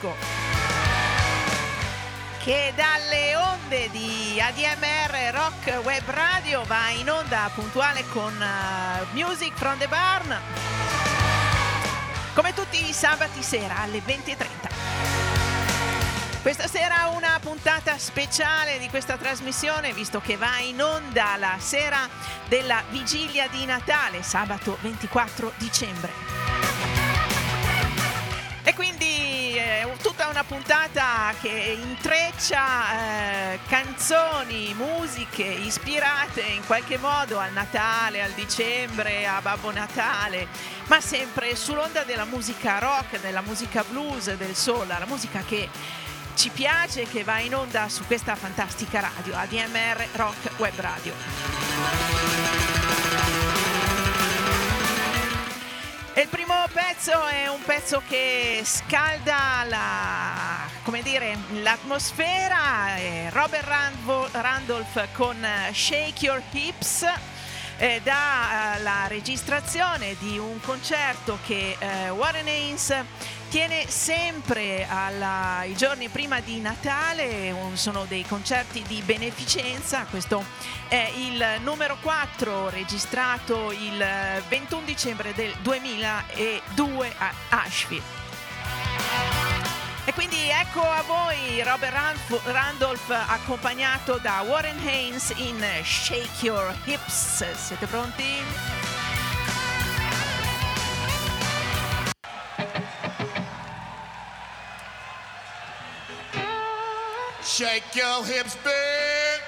Tedesco che dalle onde di ADMR Rock Web Radio va in onda puntuale con uh, Music from the Barn come tutti i sabati sera alle 20.30. Questa sera una puntata speciale di questa trasmissione visto che va in onda la sera della vigilia di Natale, sabato 24 dicembre. Puntata che intreccia eh, canzoni, musiche ispirate in qualche modo al Natale, al dicembre, a Babbo Natale, ma sempre sull'onda della musica rock, della musica blues, del soul, la musica che ci piace, che va in onda su questa fantastica radio, ADMR Rock Web Radio. Il primo pezzo è un pezzo che scalda la, dire, l'atmosfera, Robert Randolph con Shake Your Hips eh, dalla registrazione di un concerto che eh, Warren Haynes tiene sempre alla, i giorni prima di Natale, un, sono dei concerti di beneficenza, questo è il numero 4 registrato il 21 dicembre del 2002 a Asheville. E quindi ecco a voi Robert Randolph accompagnato da Warren Haynes in Shake Your Hips. Siete pronti? Shake your hips, babe.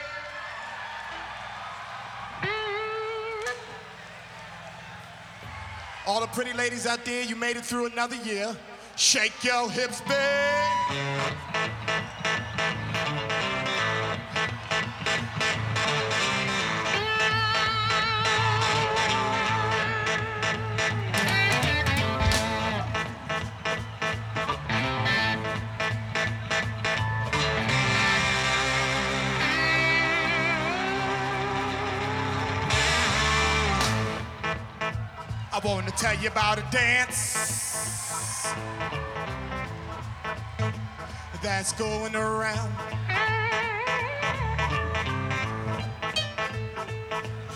All the pretty ladies out there, you made it through another year. Shake your hips, babe. You about a dance that's going around.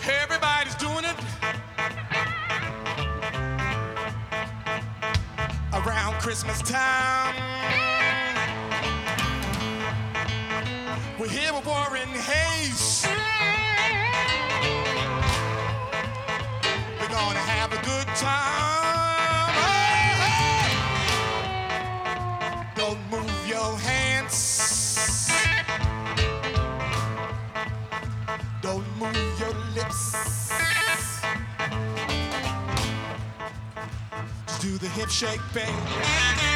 Everybody's doing it around Christmas time. We're here with Warren Hayes. Time. Oh, hey. Don't move your hands. Don't move your lips. Just do the hip shake, babe.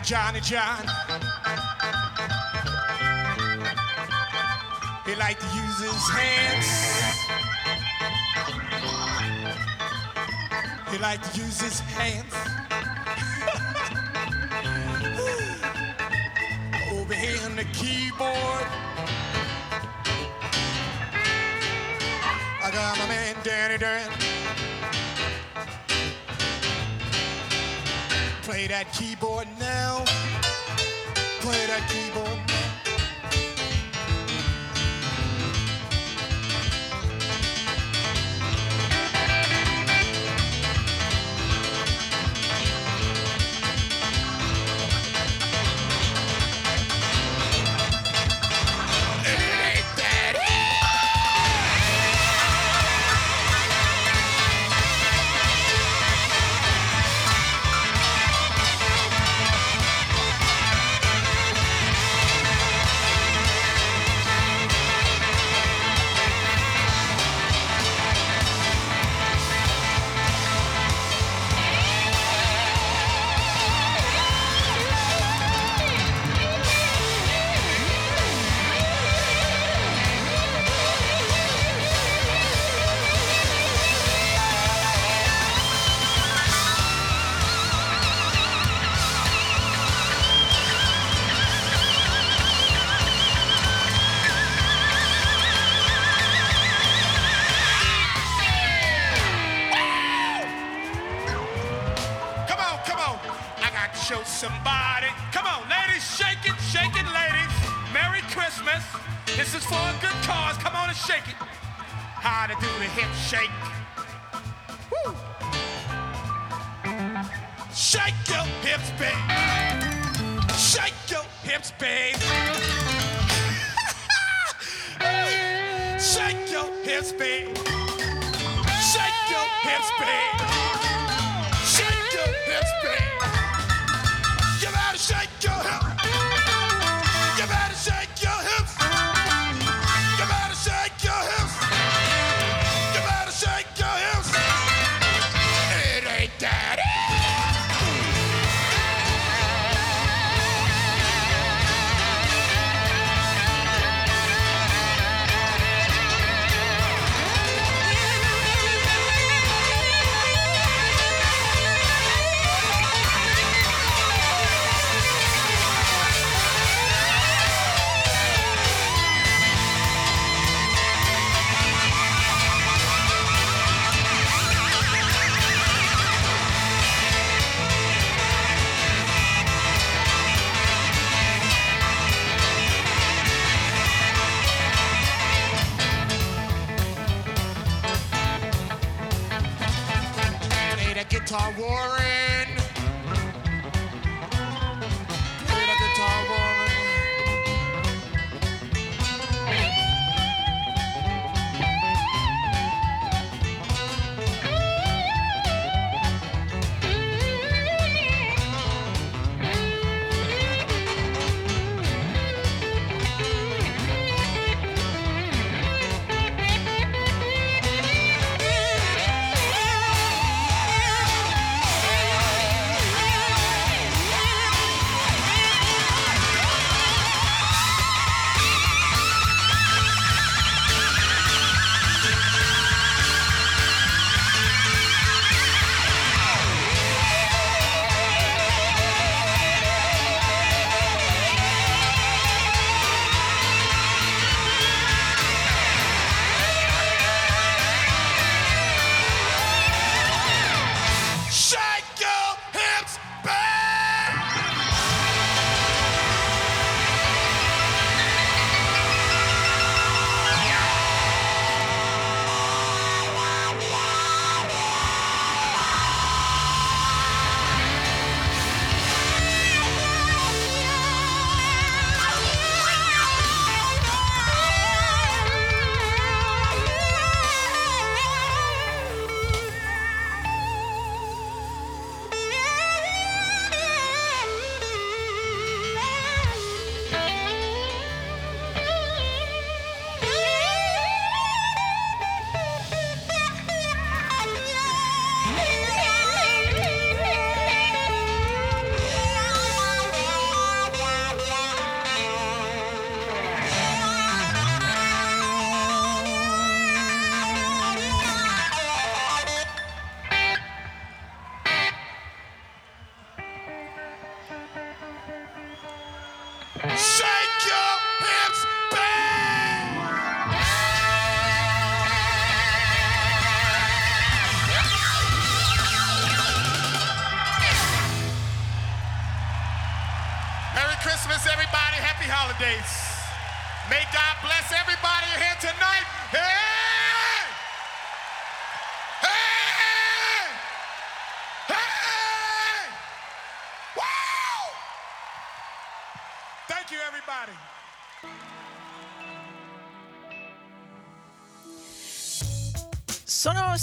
Man Johnny John. He like to use his hands. He like to use his hands. Over here on the keyboard. I got my man Danny Dan. Play that keyboard. Play that hips, babe. Shake your hips, babe. Shake your hips, babe. Shake your hips, babe. Shake your hips, babe. You better shake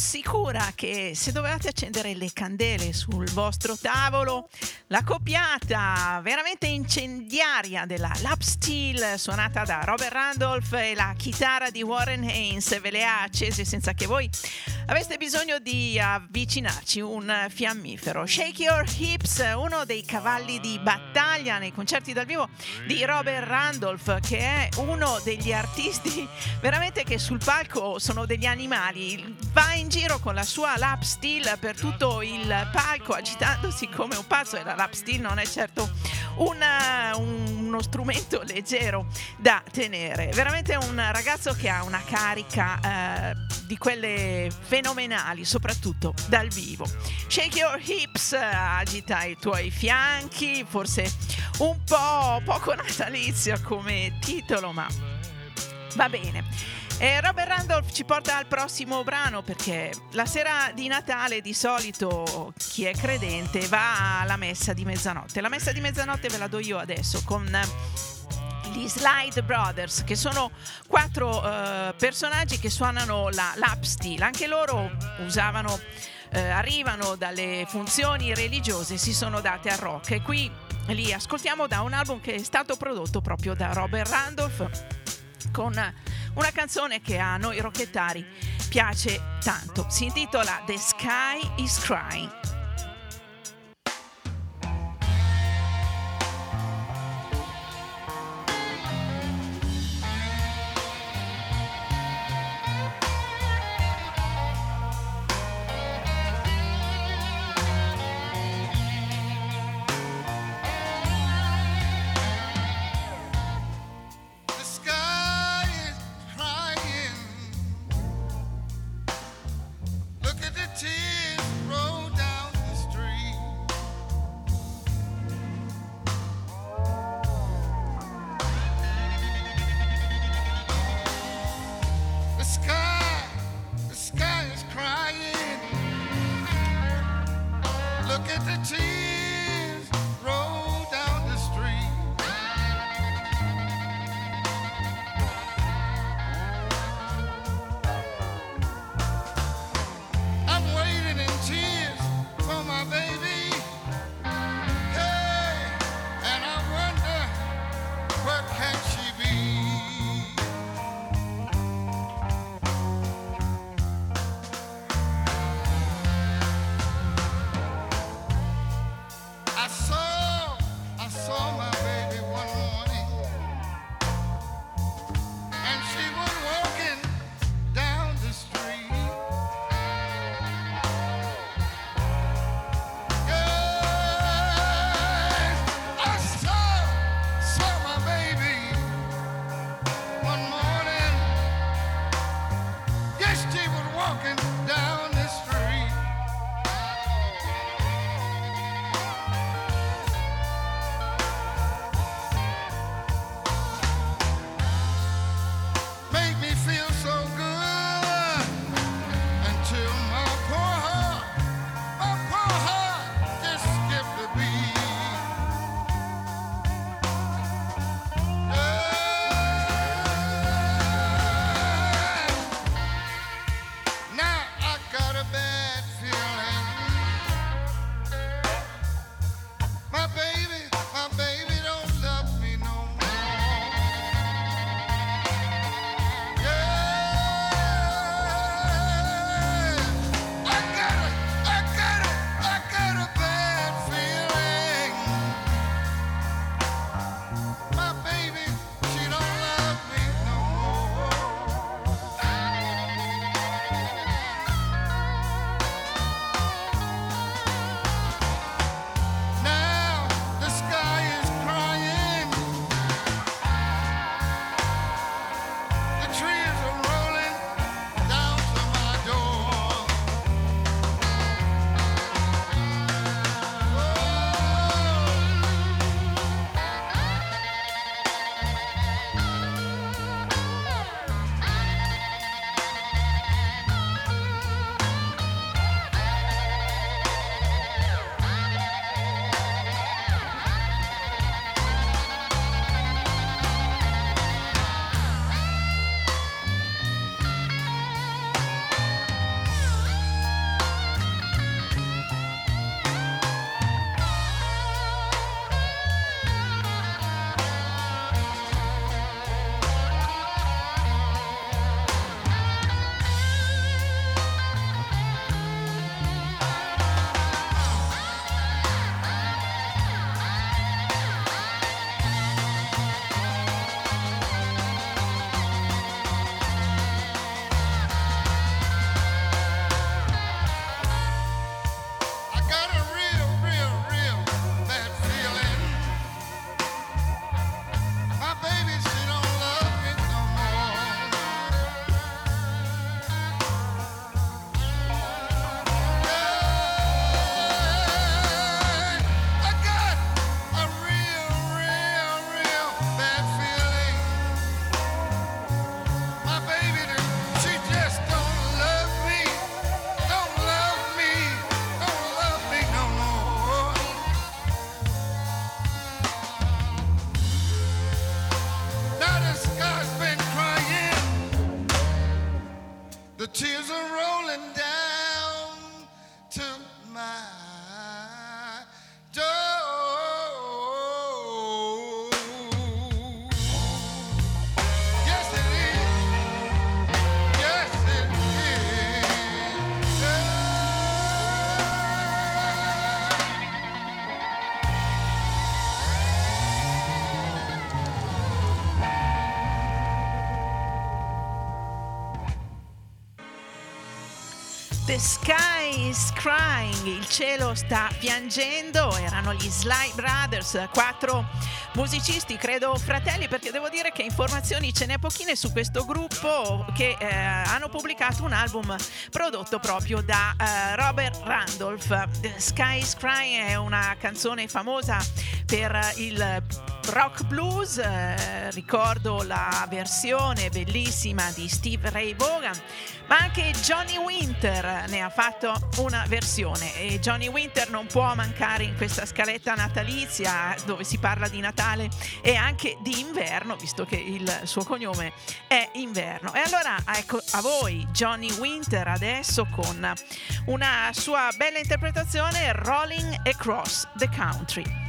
sicura che se dovevate accendere le candele sul vostro tavolo, la coppiata veramente incendiaria della lap steel suonata da Robert Randolph e la chitarra di Warren Haynes ve le ha accese senza che voi aveste bisogno di avvicinarci un fiammifero. Shake Your Hips, uno dei cavalli di battaglia nei concerti dal vivo di Robert Randolph, che è uno degli artisti veramente che sul palco sono degli animali va in giro con la sua lap steel per tutto il palco agitandosi come un pazzo e la lap steel non è certo una, un, uno strumento leggero da tenere. Veramente un ragazzo che ha una carica eh, di quelle fenomenali soprattutto dal vivo. Shake your hips agita i tuoi fianchi forse un po' poco natalizio come titolo ma va bene e Robert Randolph ci porta al prossimo brano perché la sera di Natale di solito chi è credente va alla messa di mezzanotte. La messa di mezzanotte ve la do io adesso con gli Slide Brothers, che sono quattro uh, personaggi che suonano la lap steel. Anche loro usavano, uh, arrivano dalle funzioni religiose, si sono date al rock. E qui li ascoltiamo da un album che è stato prodotto proprio da Robert Randolph con una canzone che a noi rocchettari piace tanto. Si intitola The Sky is Crying. Sky is Crying, il cielo sta piangendo, erano gli Sly Brothers, quattro musicisti, credo fratelli, perché devo dire che informazioni ce n'è pochine su questo gruppo che eh, hanno pubblicato un album prodotto proprio da eh, Robert Randolph. The Sky is Crying è una canzone famosa per il rock blues, eh, ricordo la versione bellissima di Steve Ray Vaughan, ma anche Johnny Winter ne ha fatto una versione e Johnny Winter non può mancare in questa scaletta natalizia dove si parla di Natale e anche di inverno, visto che il suo cognome è inverno. E allora ecco a voi Johnny Winter adesso con una sua bella interpretazione Rolling Across the Country.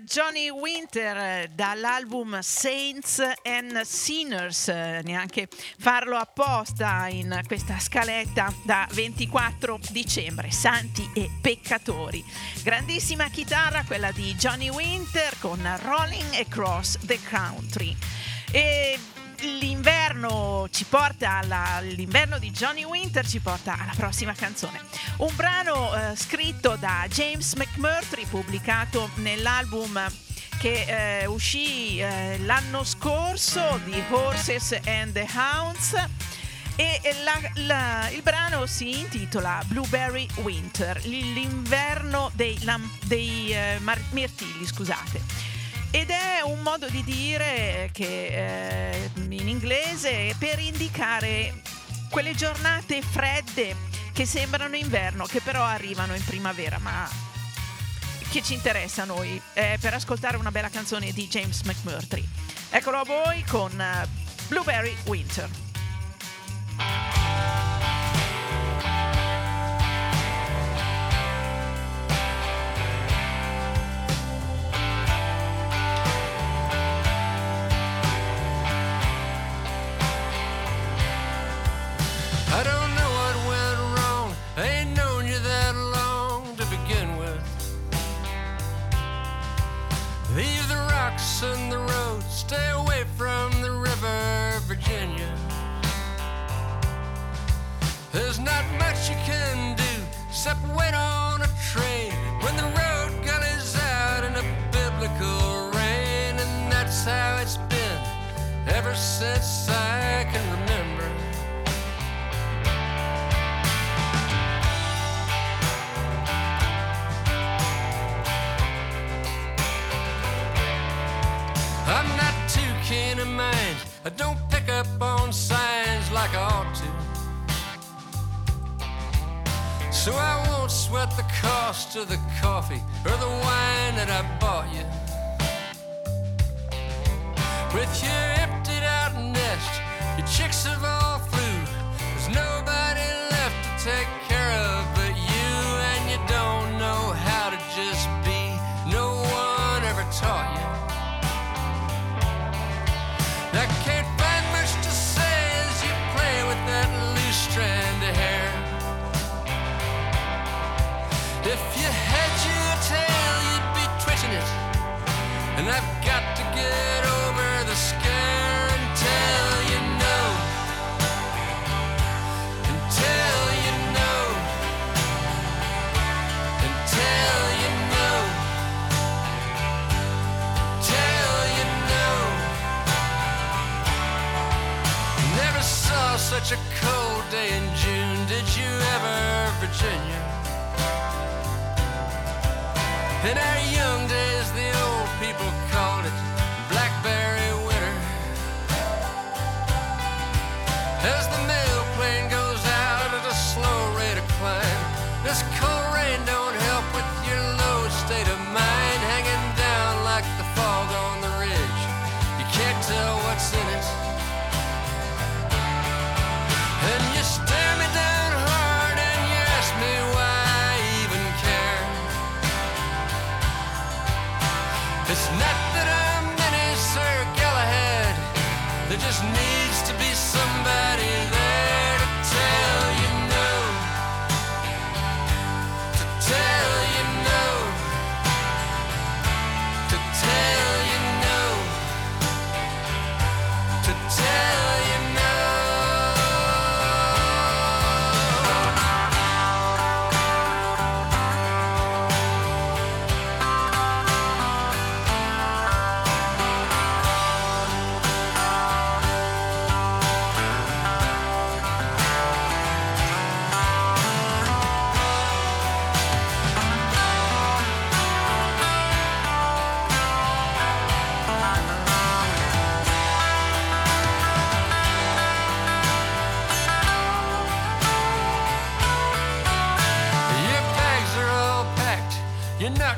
Johnny Winter eh, dall'album Saints and Sinners, eh, neanche farlo apposta in questa scaletta da 24 dicembre, Santi e Peccatori. Grandissima chitarra quella di Johnny Winter con Rolling Across the Country. E l'inverno ci porta alla, l'inverno di Johnny Winter ci porta alla prossima canzone. Un brano eh, scritto da James McMurtry pubblicato nell'album che eh, uscì eh, l'anno scorso di Horses and the Hounds e la, la, il brano si intitola Blueberry Winter, l'inverno dei, dei eh, mirtilli, scusate. Ed è un modo di dire che eh, in inglese per indicare quelle giornate fredde che sembrano inverno, che però arrivano in primavera, ma che ci interessa a noi eh, per ascoltare una bella canzone di James McMurtry. Eccolo a voi con eh, Blueberry Winter. since I can remember. I'm not too keen of mind. I don't pick up on signs like I ought to. So I won't sweat the cost of the coffee or the wine that I bought you with your chicks have all flew. There's nobody left to take care of but you, and you don't know how to just be. No one ever taught you. I can't find much to say as you play with that loose strand of hair. If you had your tail, you'd be twitching it, and I've got to get. day in June. Did you ever, Virginia? In our young days, the old people called it Blackberry Winter. As the mail plane goes out at a slow rate of climb, this cold rain don't help with your low state of mind, hanging down like the fog on the ridge. You can't tell what's in it.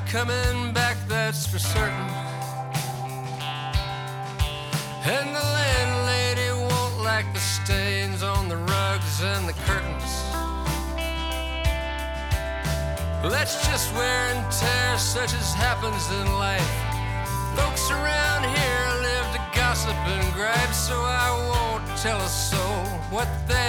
coming back, that's for certain. And the landlady won't like the stains on the rugs and the curtains. Let's just wear and tear, such as happens in life. Folks around here live to gossip and gripe, so I won't tell a soul what they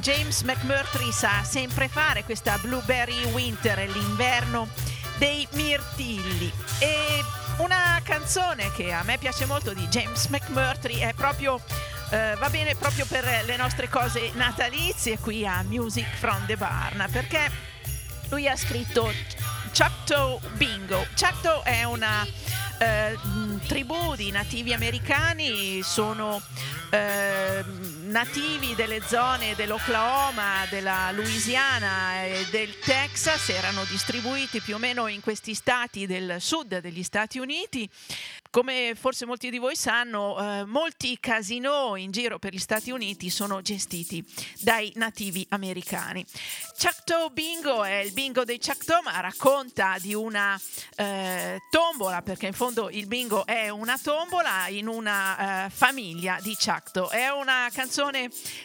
James McMurtry sa sempre fare, questa Blueberry Winter, l'inverno dei mirtilli. E una canzone che a me piace molto di James McMurtry è proprio, eh, va bene proprio per le nostre cose natalizie qui a Music from the Barn, perché lui ha scritto Choctaw Bingo. Choctaw è una eh, tribù di nativi americani, sono eh, nativi delle zone dell'Oklahoma, della Louisiana e del Texas, erano distribuiti più o meno in questi stati del sud degli Stati Uniti. Come forse molti di voi sanno, eh, molti casinò in giro per gli Stati Uniti sono gestiti dai nativi americani. Choctaw Bingo è il bingo dei Choctaw, ma racconta di una eh, tombola, perché in fondo il bingo è una tombola in una eh, famiglia di Choctaw. È una canzone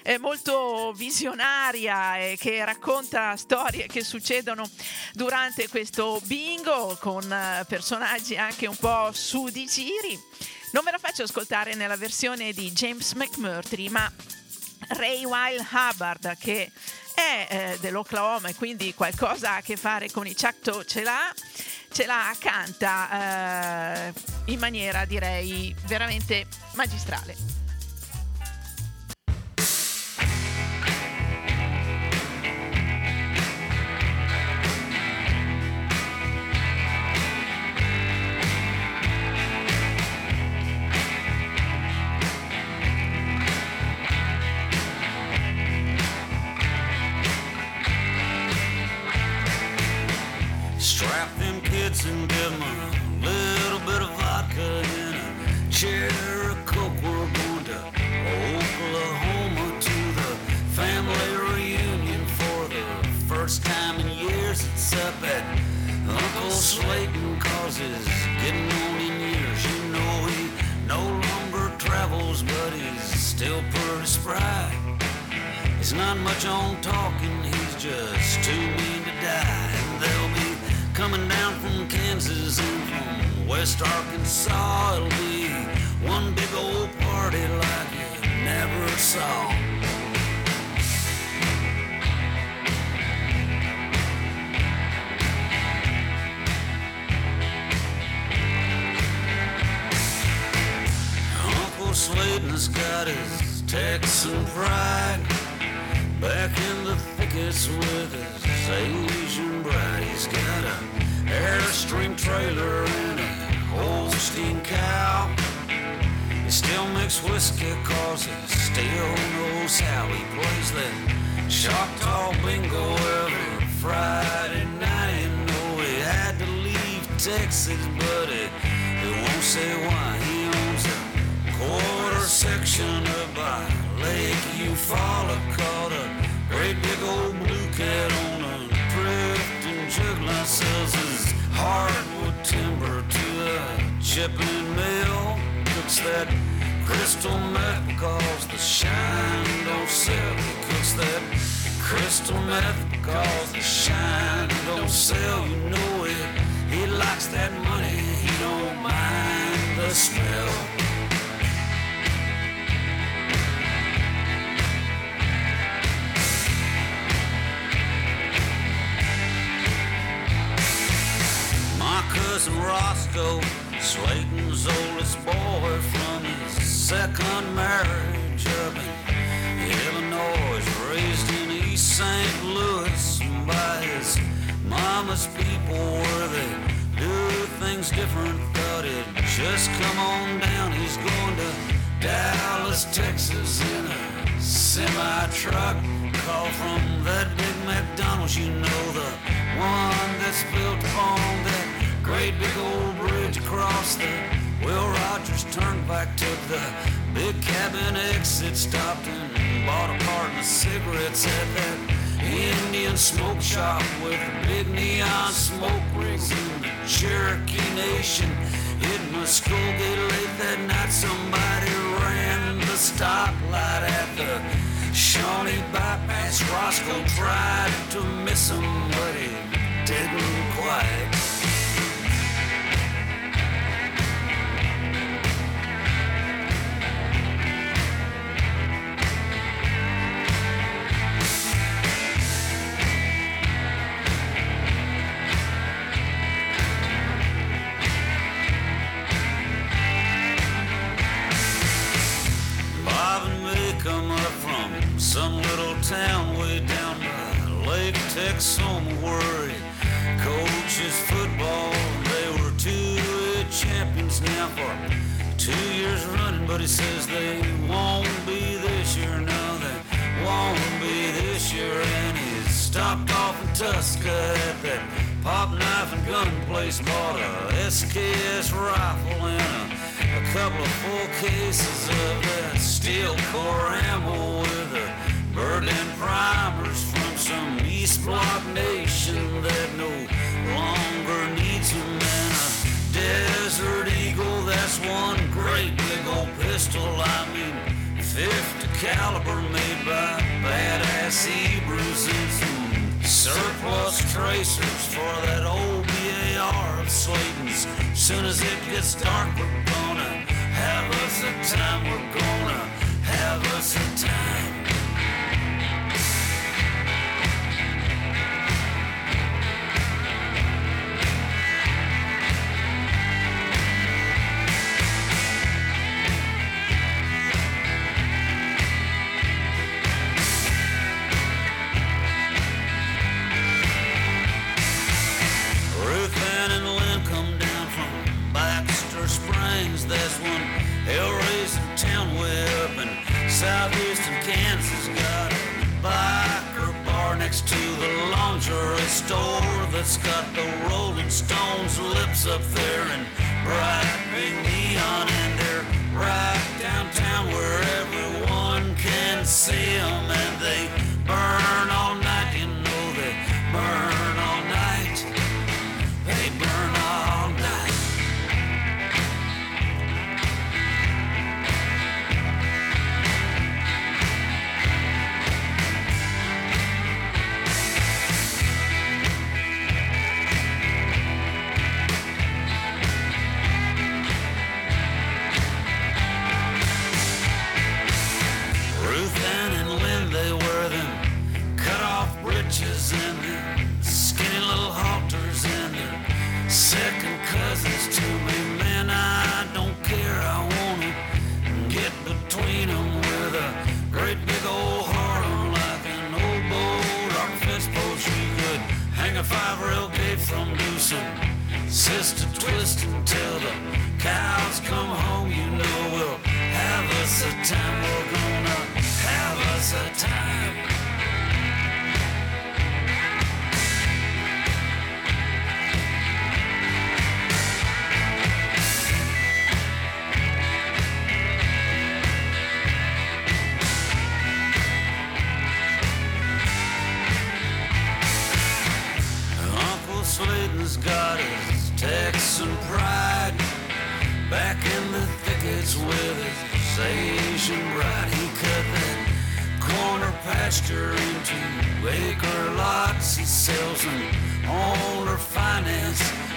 eh, molto visionaria e che racconta storie che succedono durante questo bingo con eh, personaggi anche un po' su di giri. Non ve la faccio ascoltare nella versione di James McMurtry, ma Ray Weil Hubbard che è eh, dell'Oklahoma e quindi qualcosa a che fare con i Choctaw ce l'ha, ce la canta eh, in maniera direi veramente magistrale. Uncle Slayton cause he's getting on in years. You know he no longer travels, but he's still pretty spry. He's not much on talking, he's just too mean to die. And they'll be coming down from Kansas and from West Arkansas. It'll be one big old party like you never saw. Slayton's got his Texan pride. Back in the thickets with his Asian bride. He's got a Airstream trailer and a Holstein cow. He still makes whiskey cause he still knows how he plays that Choctaw bingo every Friday night. You oh, know he had to leave Texas, but he, he won't say why. He quarter section up by Lake Eufaula called a great big old blue cat on a drifting juggler sells his hardwood timber to a chipping mill. Cooks that crystal meth because the shine don't sell. He cooks that crystal meth because the shine don't sell. You know it. He likes that money. He don't mind the smell. Cousin Roscoe, Slayton's oldest boy from his second marriage up in Illinois, raised in East St. Louis by his mama's people where they do things different. Thought it'd just come on down. He's going to Dallas, Texas in a semi truck. Call from that big McDonald's, you know the one that's built on that great big old bridge across the Will Rogers Turnpike. Took the big cabin exit, stopped and bought a carton of cigarettes at that Indian smoke shop with the big neon smoke rings in the Cherokee Nation. Hit Muskogee late that night, somebody ran the stoplight at the Shawnee bypass. Roscoe tried to miss him, but he didn't quite. Town way down by Lake Texoma where he coaches football. They were two champions now for two years running, but he says they won't be this year. No, they won't be this year. And he stopped off in Tuska at that pop knife and gun place, bought a SKS rifle and a a couple of full cases of that steel core ammo with caliber made by badass Hebrews and surplus tracers for that old BAR of Slayton's. Soon as it gets dark, we're gonna have us a time. We're gonna have us a time.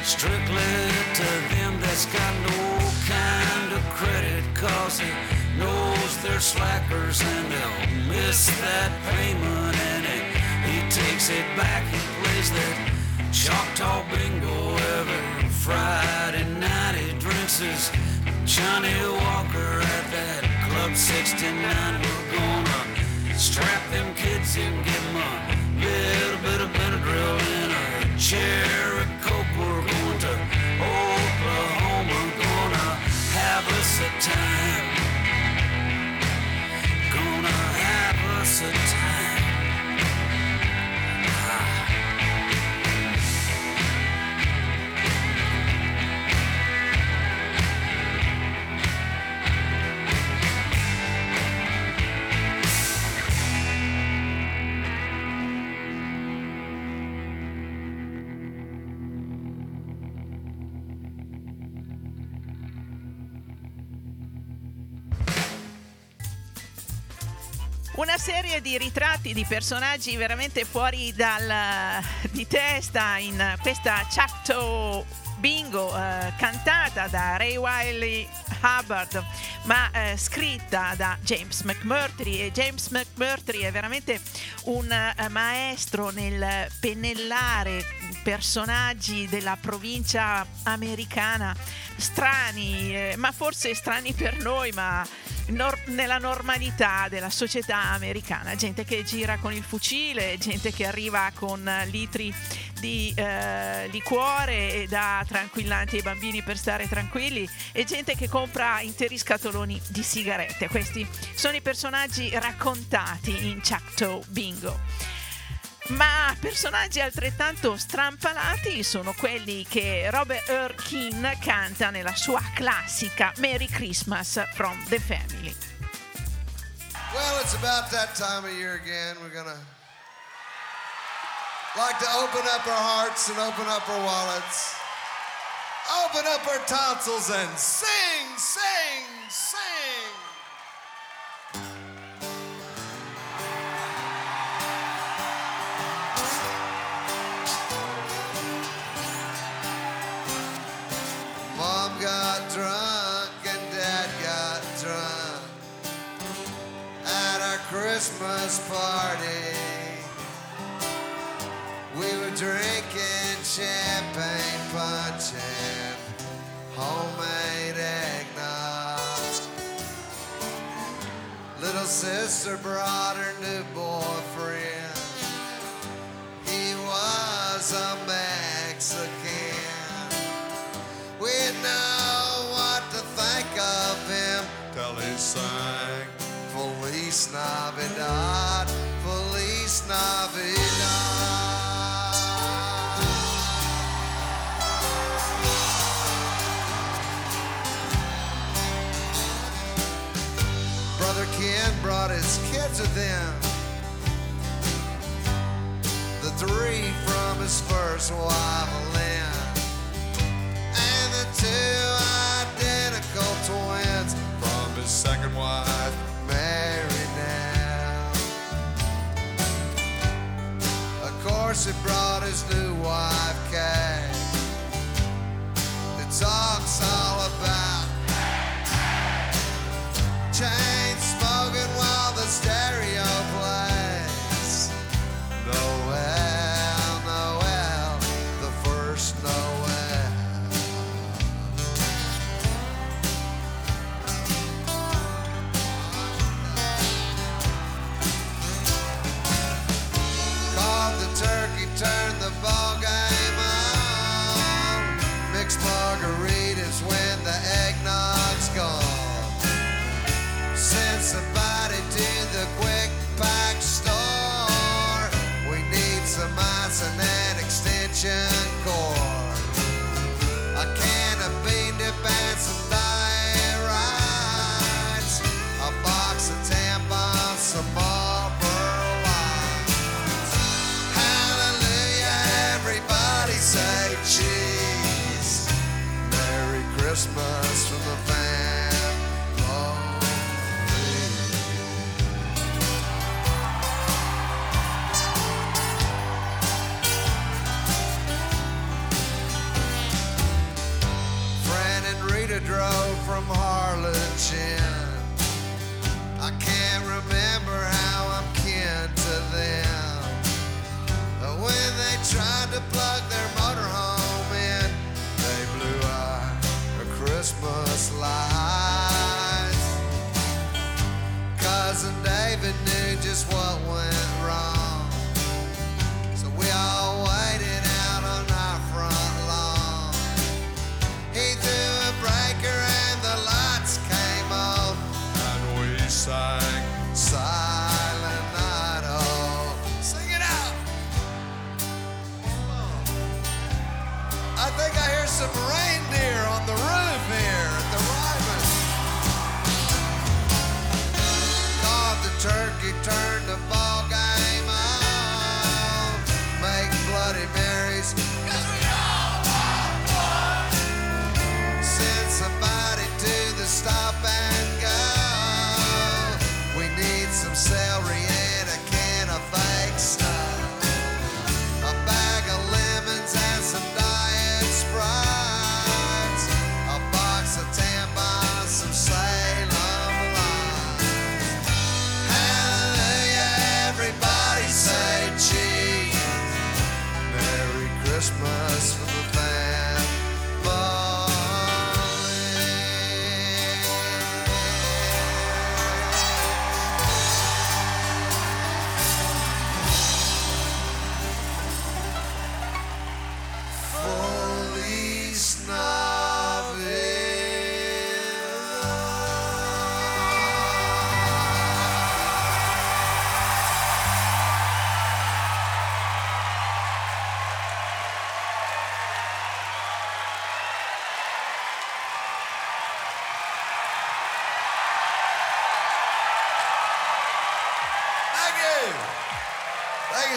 Strictly to them that's got no kind of credit, cause he knows they're slackers and they'll miss that payment and he, he takes it back. He plays that Choctaw bingo every Friday night he drinks his Johnny Walker at that Club 69. We're gonna strap them kids and give them a little bit of Benadryl in a cherry have us a time. Serie di ritratti di personaggi veramente fuori dal, di testa in questa Chacto Bingo eh, cantata da Ray Wiley Hubbard ma eh, scritta da James McMurtry. E James McMurtry è veramente un eh, maestro nel pennellare personaggi della provincia americana strani eh, ma forse strani per noi ma nor- nella normalità della società americana, gente che gira con il fucile, gente che arriva con litri di eh, liquore e dà tranquillanti ai bambini per stare tranquilli e gente che compra interi scatoloni di sigarette. Questi sono i personaggi raccontati in Chacto Bingo. Ma personaggi altrettanto strampalati sono quelli che Robert Keane canta nella sua classica Merry Christmas from the Family. Well, it's about that time of year again. We're gonna like to open up our hearts and open up our wallets, open up our tonsils and sing, sing, sing. Got drunk and Dad got drunk at our Christmas party. We were drinking champagne punch and homemade eggnog. Little sister brought her new boyfriend. He was a Mexican. We know Feliz Navidad, Feliz Navidad. Brother Ken brought his kids with him. The three from his first wife, Lynn and the two Percy brought his new wife, Kay. The talk's on. From Harlingen.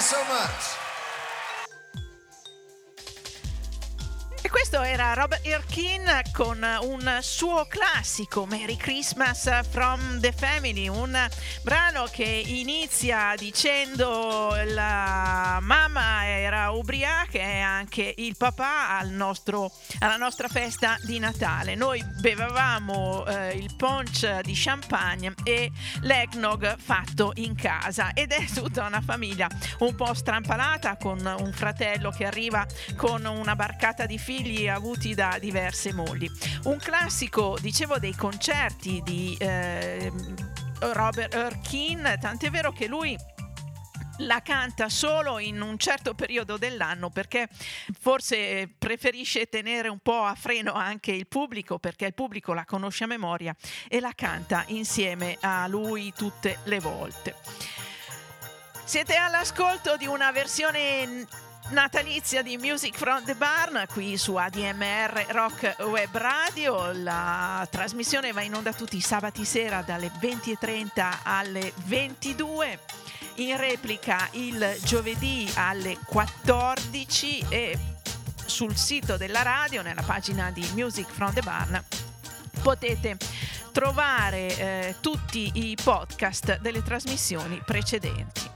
So much. E questo era Robert Erkin con un suo classico Merry Christmas from the Family, un brano che inizia dicendo la mamma era ubriaca e anche il papà al nostro, alla nostra festa di Natale. Noi bevevamo eh, il punch di champagne e l'eggnog fatto in casa ed è tutta una famiglia un po' strampalata con un fratello che arriva con una barcata di figli avuti da diverse mogli. Un classico, dicevo, dei concerti di eh, Robert Erkin, tant'è vero che lui la canta solo in un certo periodo dell'anno perché forse preferisce tenere un po' a freno anche il pubblico perché il pubblico la conosce a memoria e la canta insieme a lui tutte le volte. Siete all'ascolto di una versione natalizia di Music from the Barn qui su ADMR Rock Web Radio. La trasmissione va in onda tutti i sabati sera dalle 20.30 alle 22 in replica il giovedì alle 14 e sul sito della radio, nella pagina di Music from the Barn, potete trovare eh, tutti i podcast delle trasmissioni precedenti.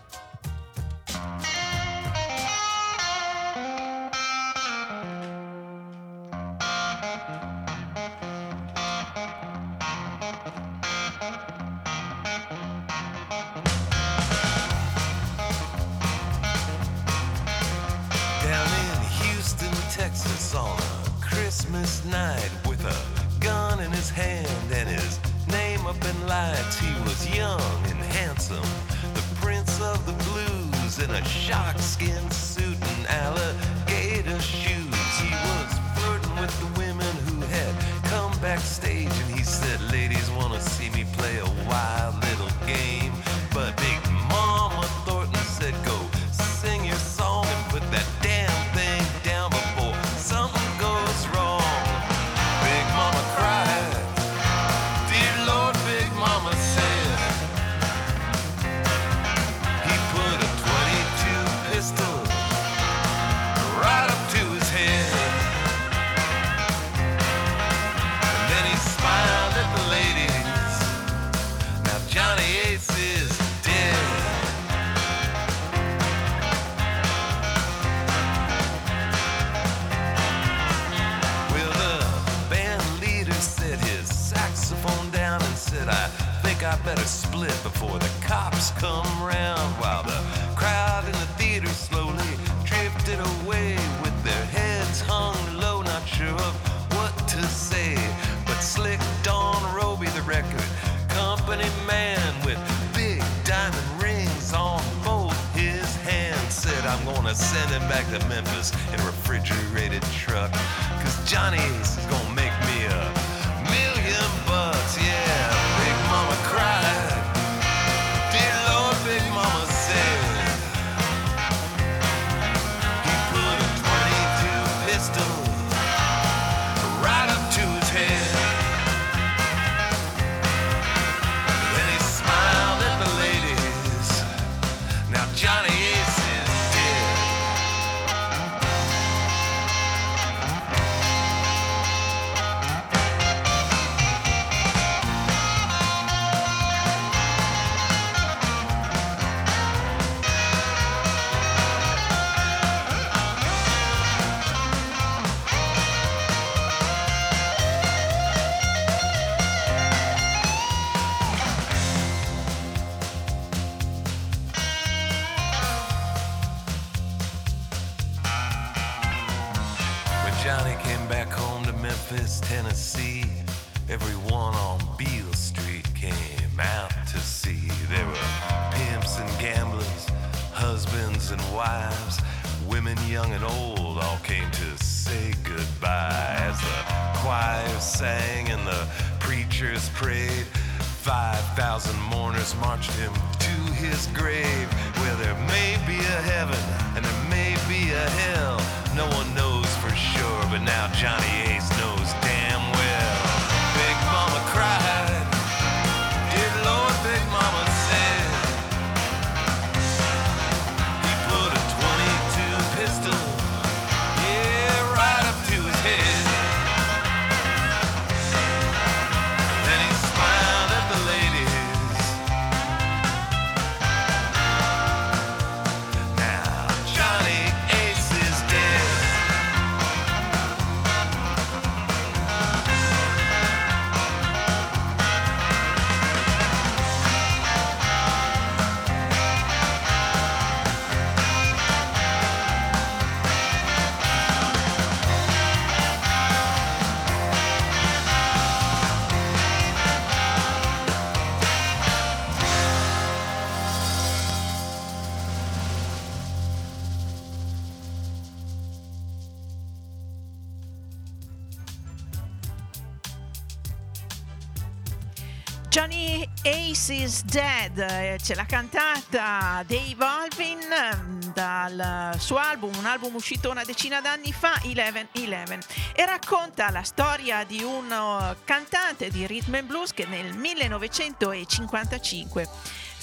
Ace is Dead, eh, ce l'ha cantata Dave Alvin mm, dal suo album, un album uscito una decina d'anni fa, Eleven Eleven, e racconta la storia di un oh, cantante di rhythm and blues che nel 1955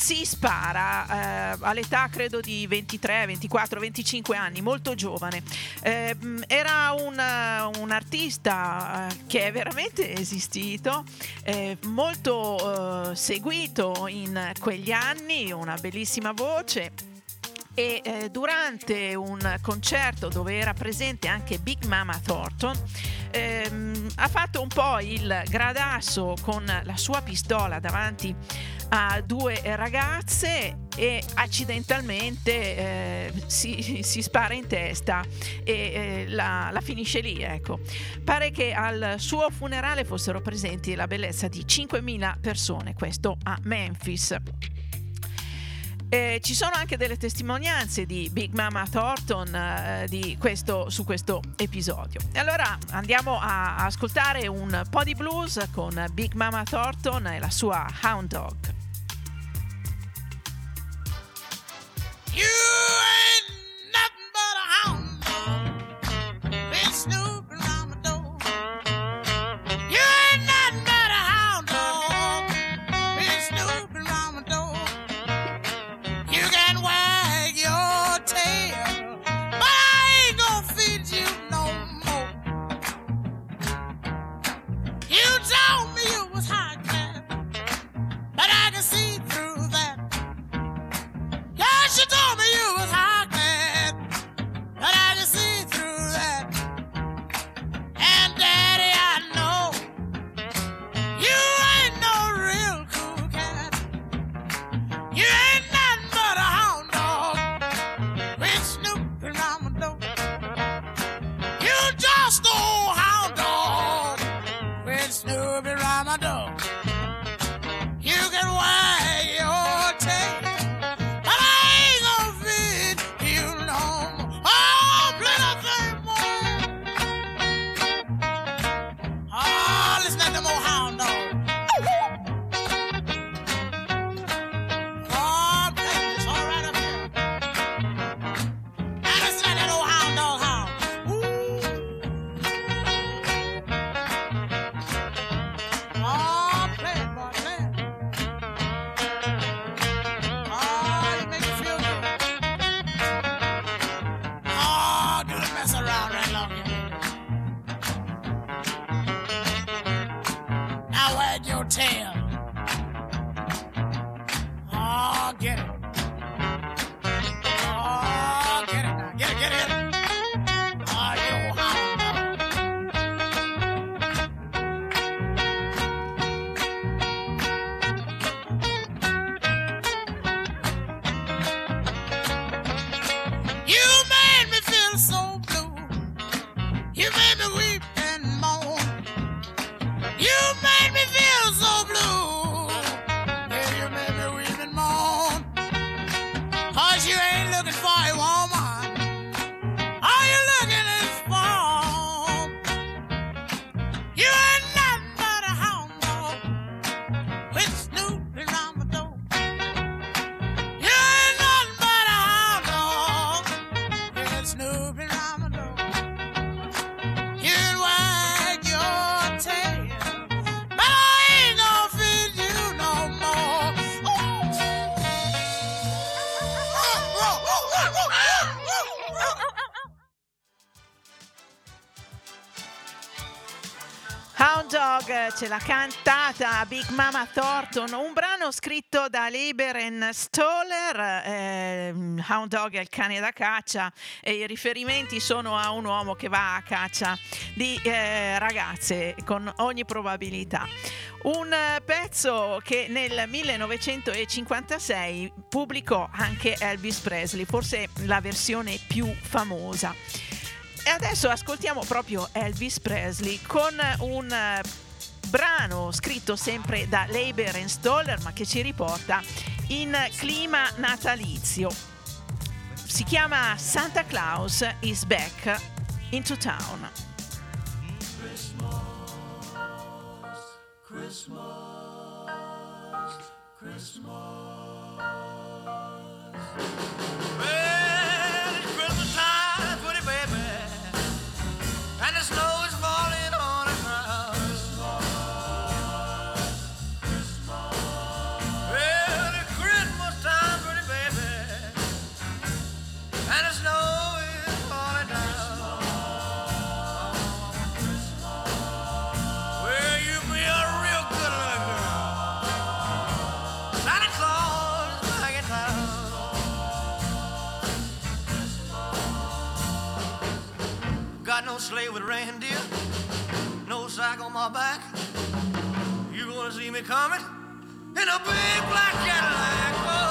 si spara eh, all'età credo di 23, 24, 25 anni, molto giovane. Eh, mh, era un, eh, un artista eh, che è veramente esistito, eh, molto eh, seguito in quegli anni, una bellissima voce e eh, durante un concerto dove era presente anche Big Mama Thornton ehm, ha fatto un po' il gradasso con la sua pistola davanti a due ragazze e accidentalmente eh, si, si spara in testa e eh, la, la finisce lì ecco pare che al suo funerale fossero presenti la bellezza di 5.000 persone questo a Memphis eh, ci sono anche delle testimonianze di Big Mama Thornton eh, di questo, su questo episodio. Allora andiamo a ascoltare un po' di blues con Big Mama Thornton e la sua Hound Dog. You ce l'ha cantata Big Mama Thornton, un brano scritto da Liberen Stoller. Eh, Hound Dog è il cane da caccia e i riferimenti sono a un uomo che va a caccia di eh, ragazze con ogni probabilità. Un pezzo che nel 1956 pubblicò anche Elvis Presley, forse la versione più famosa. E adesso ascoltiamo proprio Elvis Presley con un brano scritto sempre da Leiber e Stoller ma che ci riporta in clima natalizio. Si chiama Santa Claus is back into town. Well, sleigh with reindeer, no sack on my back. You gonna see me coming in a big black Cadillac. Oh,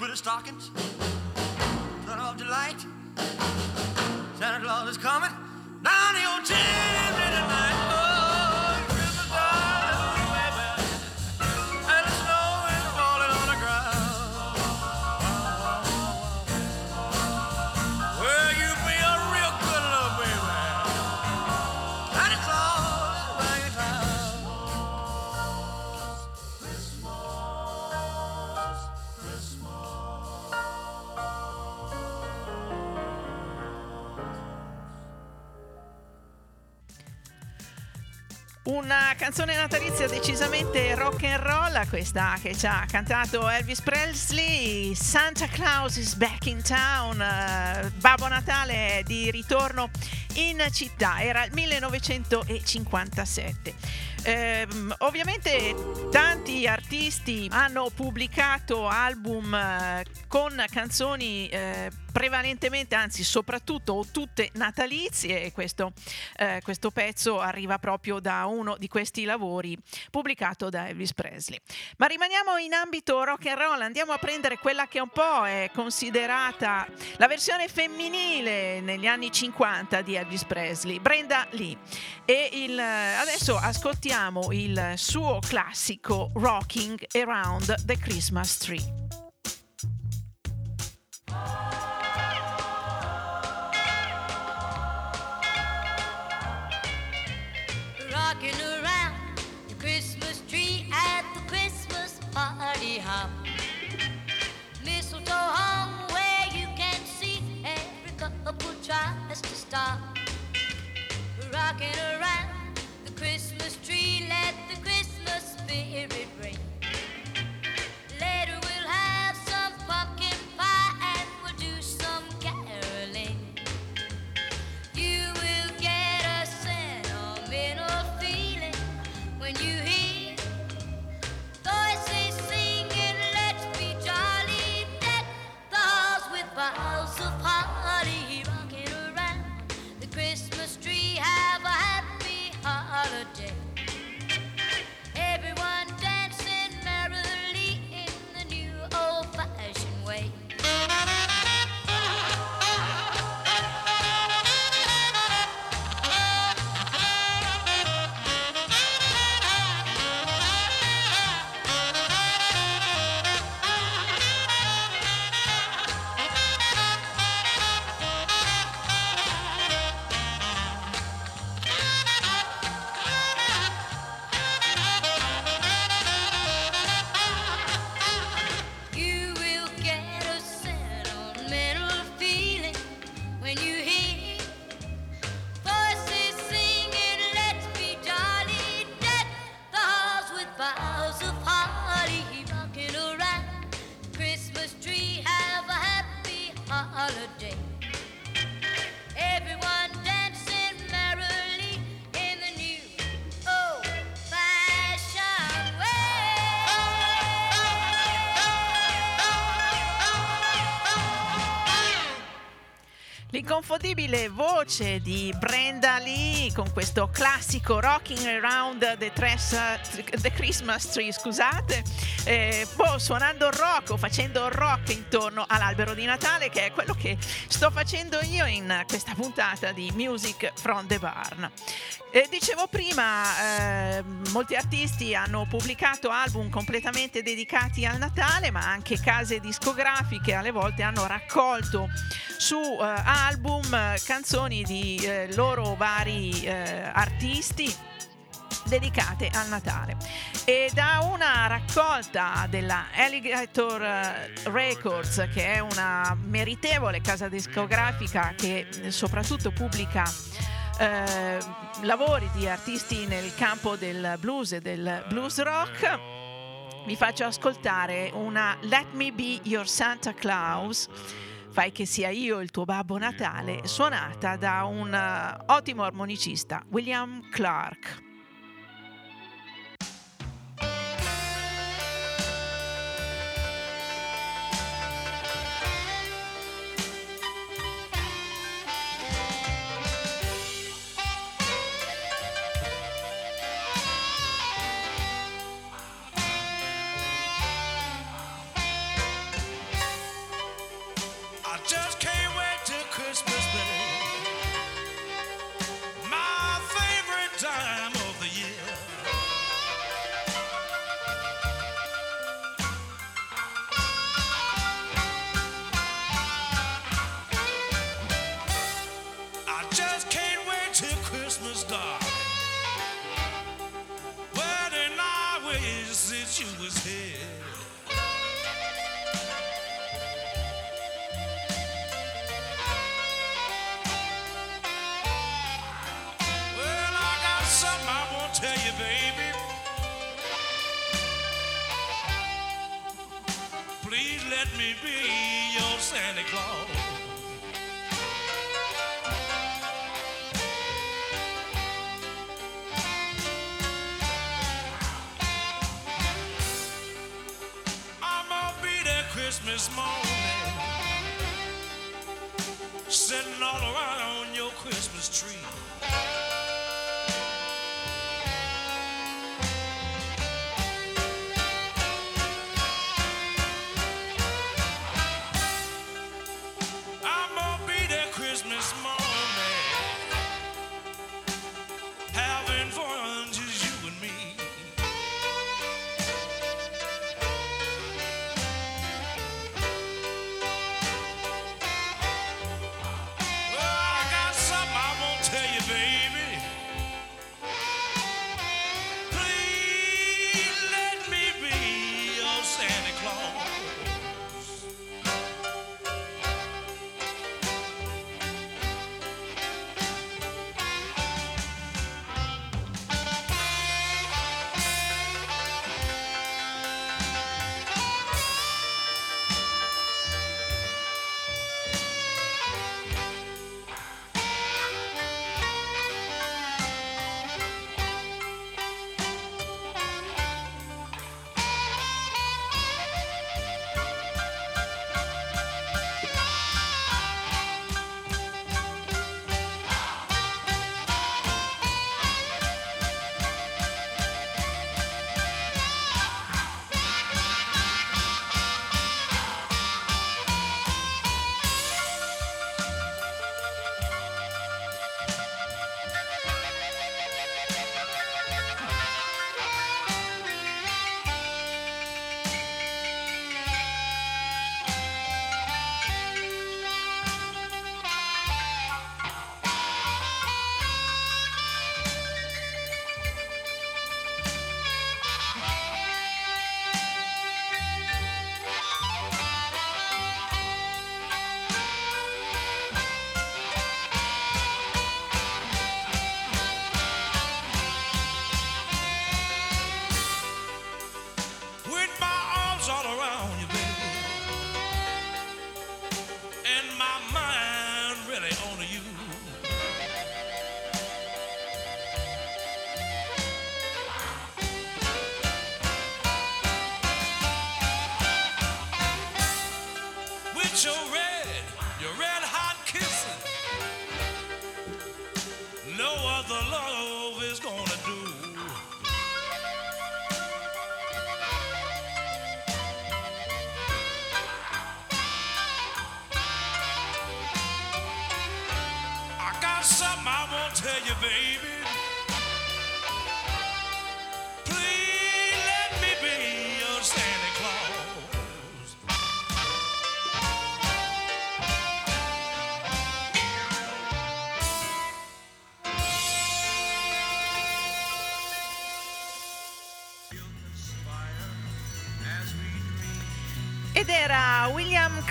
pretty stockings. Turn off the light. Santa Claus is coming natalizia decisamente rock and roll, questa che ci ha cantato Elvis Presley, Santa Claus is back in town, eh, Babbo Natale è di ritorno in città, era il 1957. Ehm, ovviamente tanti artisti hanno pubblicato album eh, con canzoni eh, prevalentemente, anzi soprattutto tutte natalizie e questo, eh, questo pezzo arriva proprio da uno di questi lavori pubblicato da Elvis Presley. Ma rimaniamo in ambito rock and roll, andiamo a prendere quella che un po' è considerata la versione femminile negli anni 50 di Elvis Presley, Brenda Lee. E il, adesso ascoltiamo il suo classico Rocking Around the Christmas Tree. Rocking around the Christmas tree at the Christmas party hop. Mistletoe hung where you can see every couple tries to stop. Rocking around the Christmas tree, let the Christmas spirit L'inconfondibile voce di Brenda Lee con questo classico Rocking Around the, Tres- the Christmas Tree, scusate, eh, boh, suonando rock o facendo rock intorno all'albero di Natale, che è quello che sto facendo io in questa puntata di Music from the Barn. Eh, dicevo prima, eh, molti artisti hanno pubblicato album completamente dedicati al Natale, ma anche case discografiche alle volte hanno raccolto su eh, album eh, canzoni di eh, loro vari eh, artisti dedicate al Natale. E da una raccolta della Alligator eh, Records, che è una meritevole casa discografica che soprattutto pubblica eh, lavori di artisti nel campo del blues e del blues rock, vi faccio ascoltare una Let Me Be Your Santa Claus fai che sia io il tuo babbo Natale, suonata da un uh, ottimo armonicista, William Clark. Me be your Santa Claus.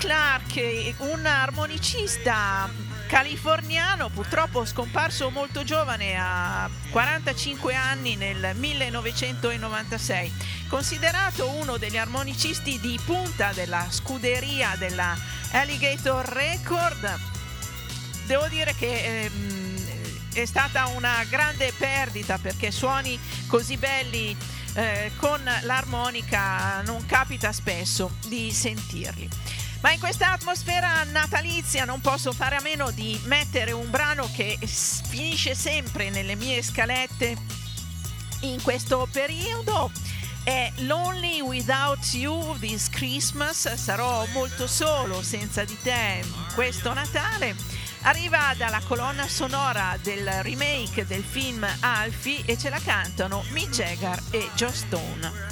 Clark, un armonicista californiano, purtroppo scomparso molto giovane a 45 anni nel 1996, considerato uno degli armonicisti di punta della scuderia della Alligator Record. Devo dire che ehm, è stata una grande perdita perché suoni così belli eh, con l'armonica non capita spesso di sentirli. Ma in questa atmosfera natalizia non posso fare a meno di mettere un brano che finisce sempre nelle mie scalette in questo periodo. È Lonely Without You This Christmas. Sarò molto solo senza di te questo Natale. Arriva dalla colonna sonora del remake del film Alfie e ce la cantano Mick Jagger e Joe Stone.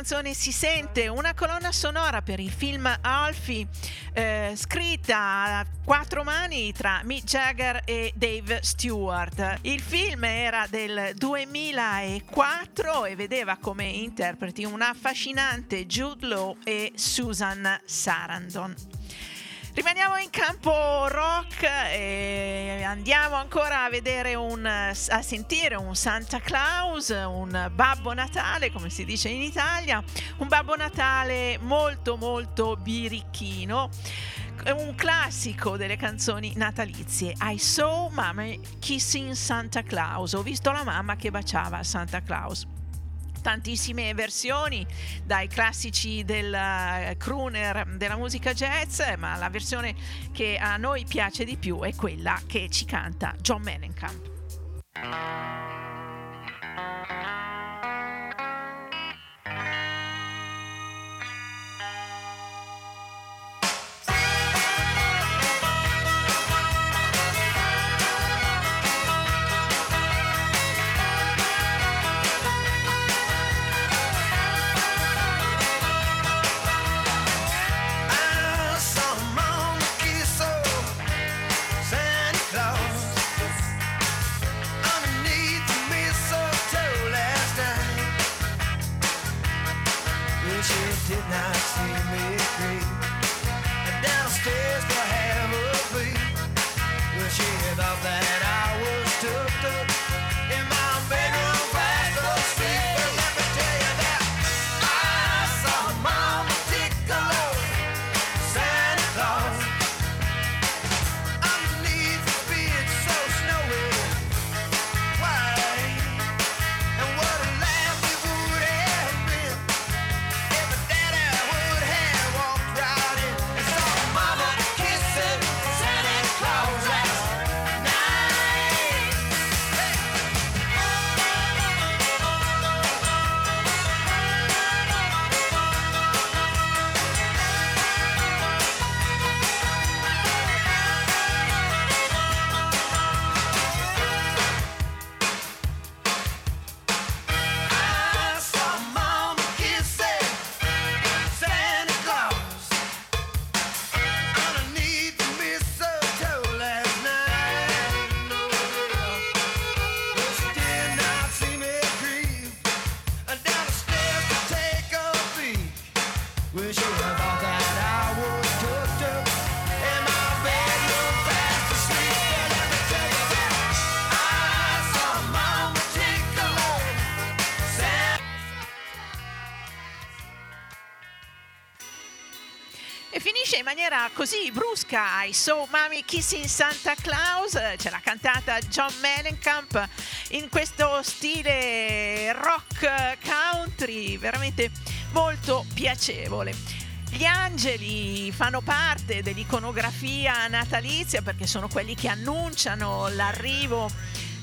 Canzone si sente una colonna sonora per il film Alfie, eh, scritta a quattro mani tra Mick Jagger e Dave Stewart. Il film era del 2004 e vedeva come interpreti una affascinante Jude Law e Susan Sarandon. Rimaniamo in campo rock e andiamo ancora a vedere un a sentire un Santa Claus, un Babbo Natale, come si dice in Italia, un Babbo Natale molto molto birichino. Un classico delle canzoni natalizie. I saw mommy kissing Santa Claus. Ho visto la mamma che baciava Santa Claus tantissime versioni dai classici del eh, crooner della musica jazz, ma la versione che a noi piace di più è quella che ci canta John Mellencamp. così brusca I Saw Mommy Kissing Santa Claus, ce l'ha cantata John Mellencamp in questo stile rock country, veramente molto piacevole. Gli angeli fanno parte dell'iconografia natalizia perché sono quelli che annunciano l'arrivo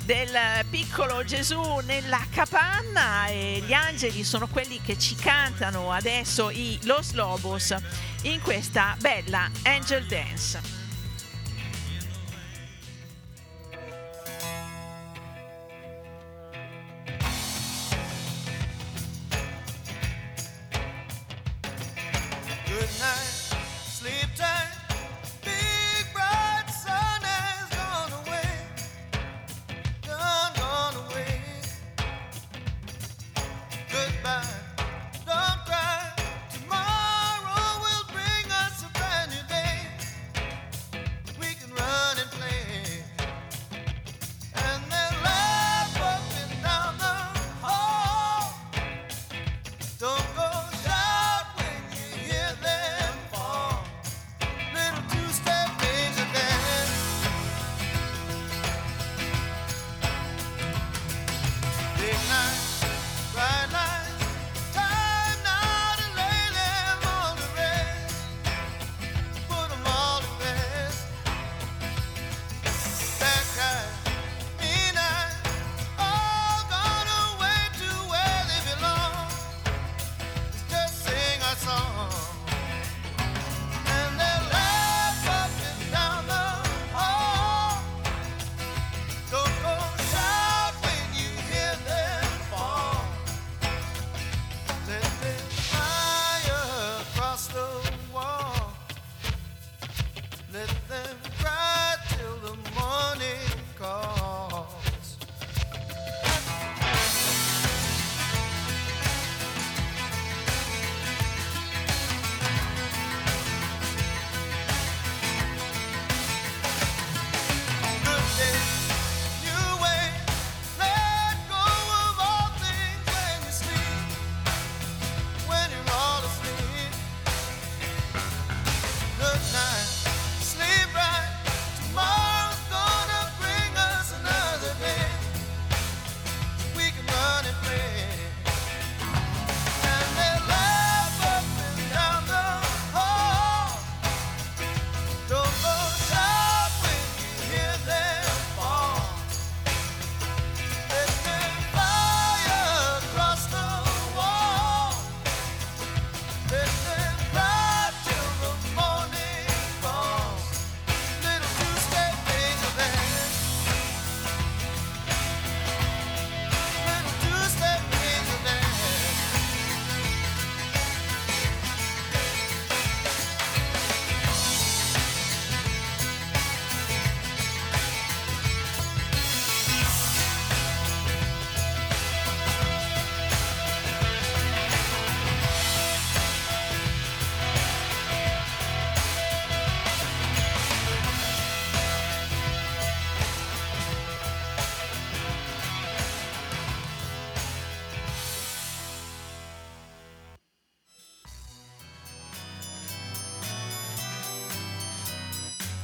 del piccolo Gesù nella capanna e gli angeli sono quelli che ci cantano adesso i Los Lobos in questa bella Angel Dance.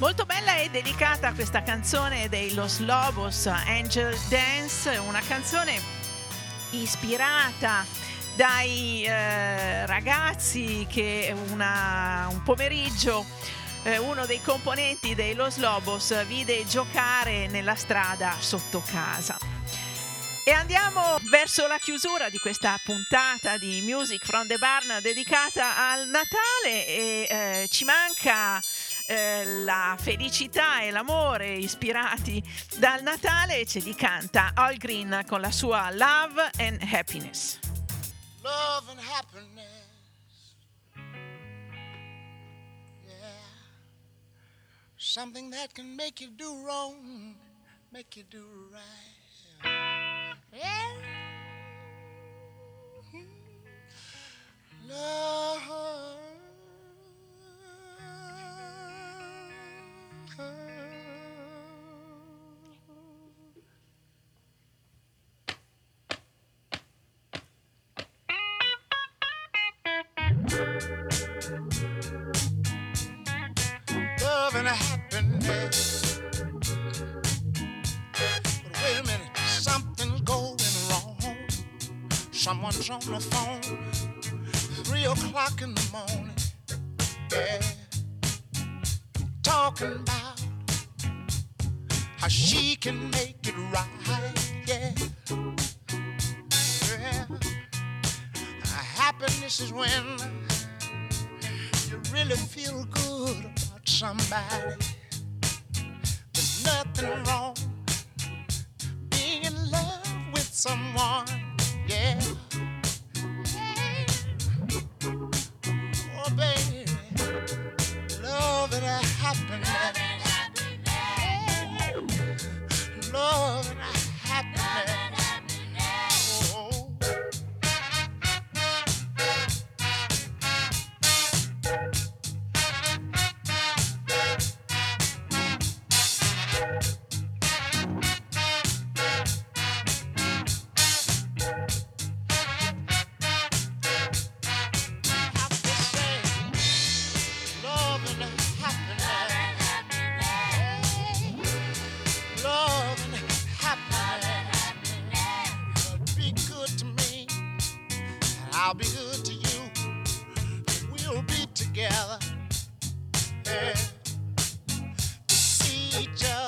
Molto bella e delicata questa canzone dei Los Lobos, Angel Dance, una canzone ispirata dai eh, ragazzi che una- un pomeriggio eh, uno dei componenti dei Los Lobos vide giocare nella strada sotto casa. E andiamo verso la chiusura di questa puntata di Music from the Barn dedicata al Natale e eh, ci manca eh, la felicità e l'amore ispirati dal Natale ce li canta Al Green con la sua Love and Happiness. love and happiness. Yeah. Something that can make you do wrong, make you do right. Yeah. Love. Love and happiness. But wait a minute, something's going wrong. Someone's on the phone, three o'clock in the morning. Yeah, talking about how she can make it right. Yeah, yeah. Happiness is when you really feel good about somebody. There's nothing wrong being in love with someone. Yeah. I'll be good to you. We'll be together. Yeah. See each other,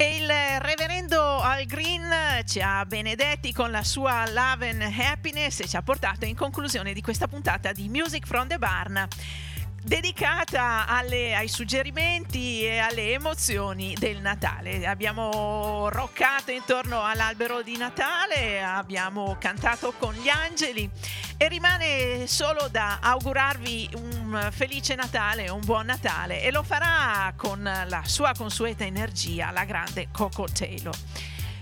E il reverendo Al Green ci ha benedetti con la sua Love and Happiness e ci ha portato in conclusione di questa puntata di Music from the Barn dedicata alle, ai suggerimenti e alle emozioni del Natale. Abbiamo roccato intorno all'albero di Natale, abbiamo cantato con gli angeli e rimane solo da augurarvi un felice Natale, un buon Natale e lo farà con la sua consueta energia la grande Coco Taylor.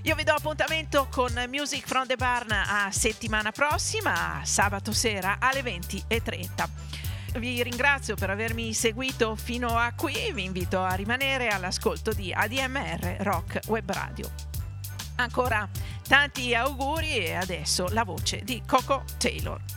Io vi do appuntamento con Music from the Barn a settimana prossima, sabato sera alle 20.30 vi ringrazio per avermi seguito fino a qui, vi invito a rimanere all'ascolto di ADMR Rock Web Radio. Ancora tanti auguri e adesso la voce di Coco Taylor.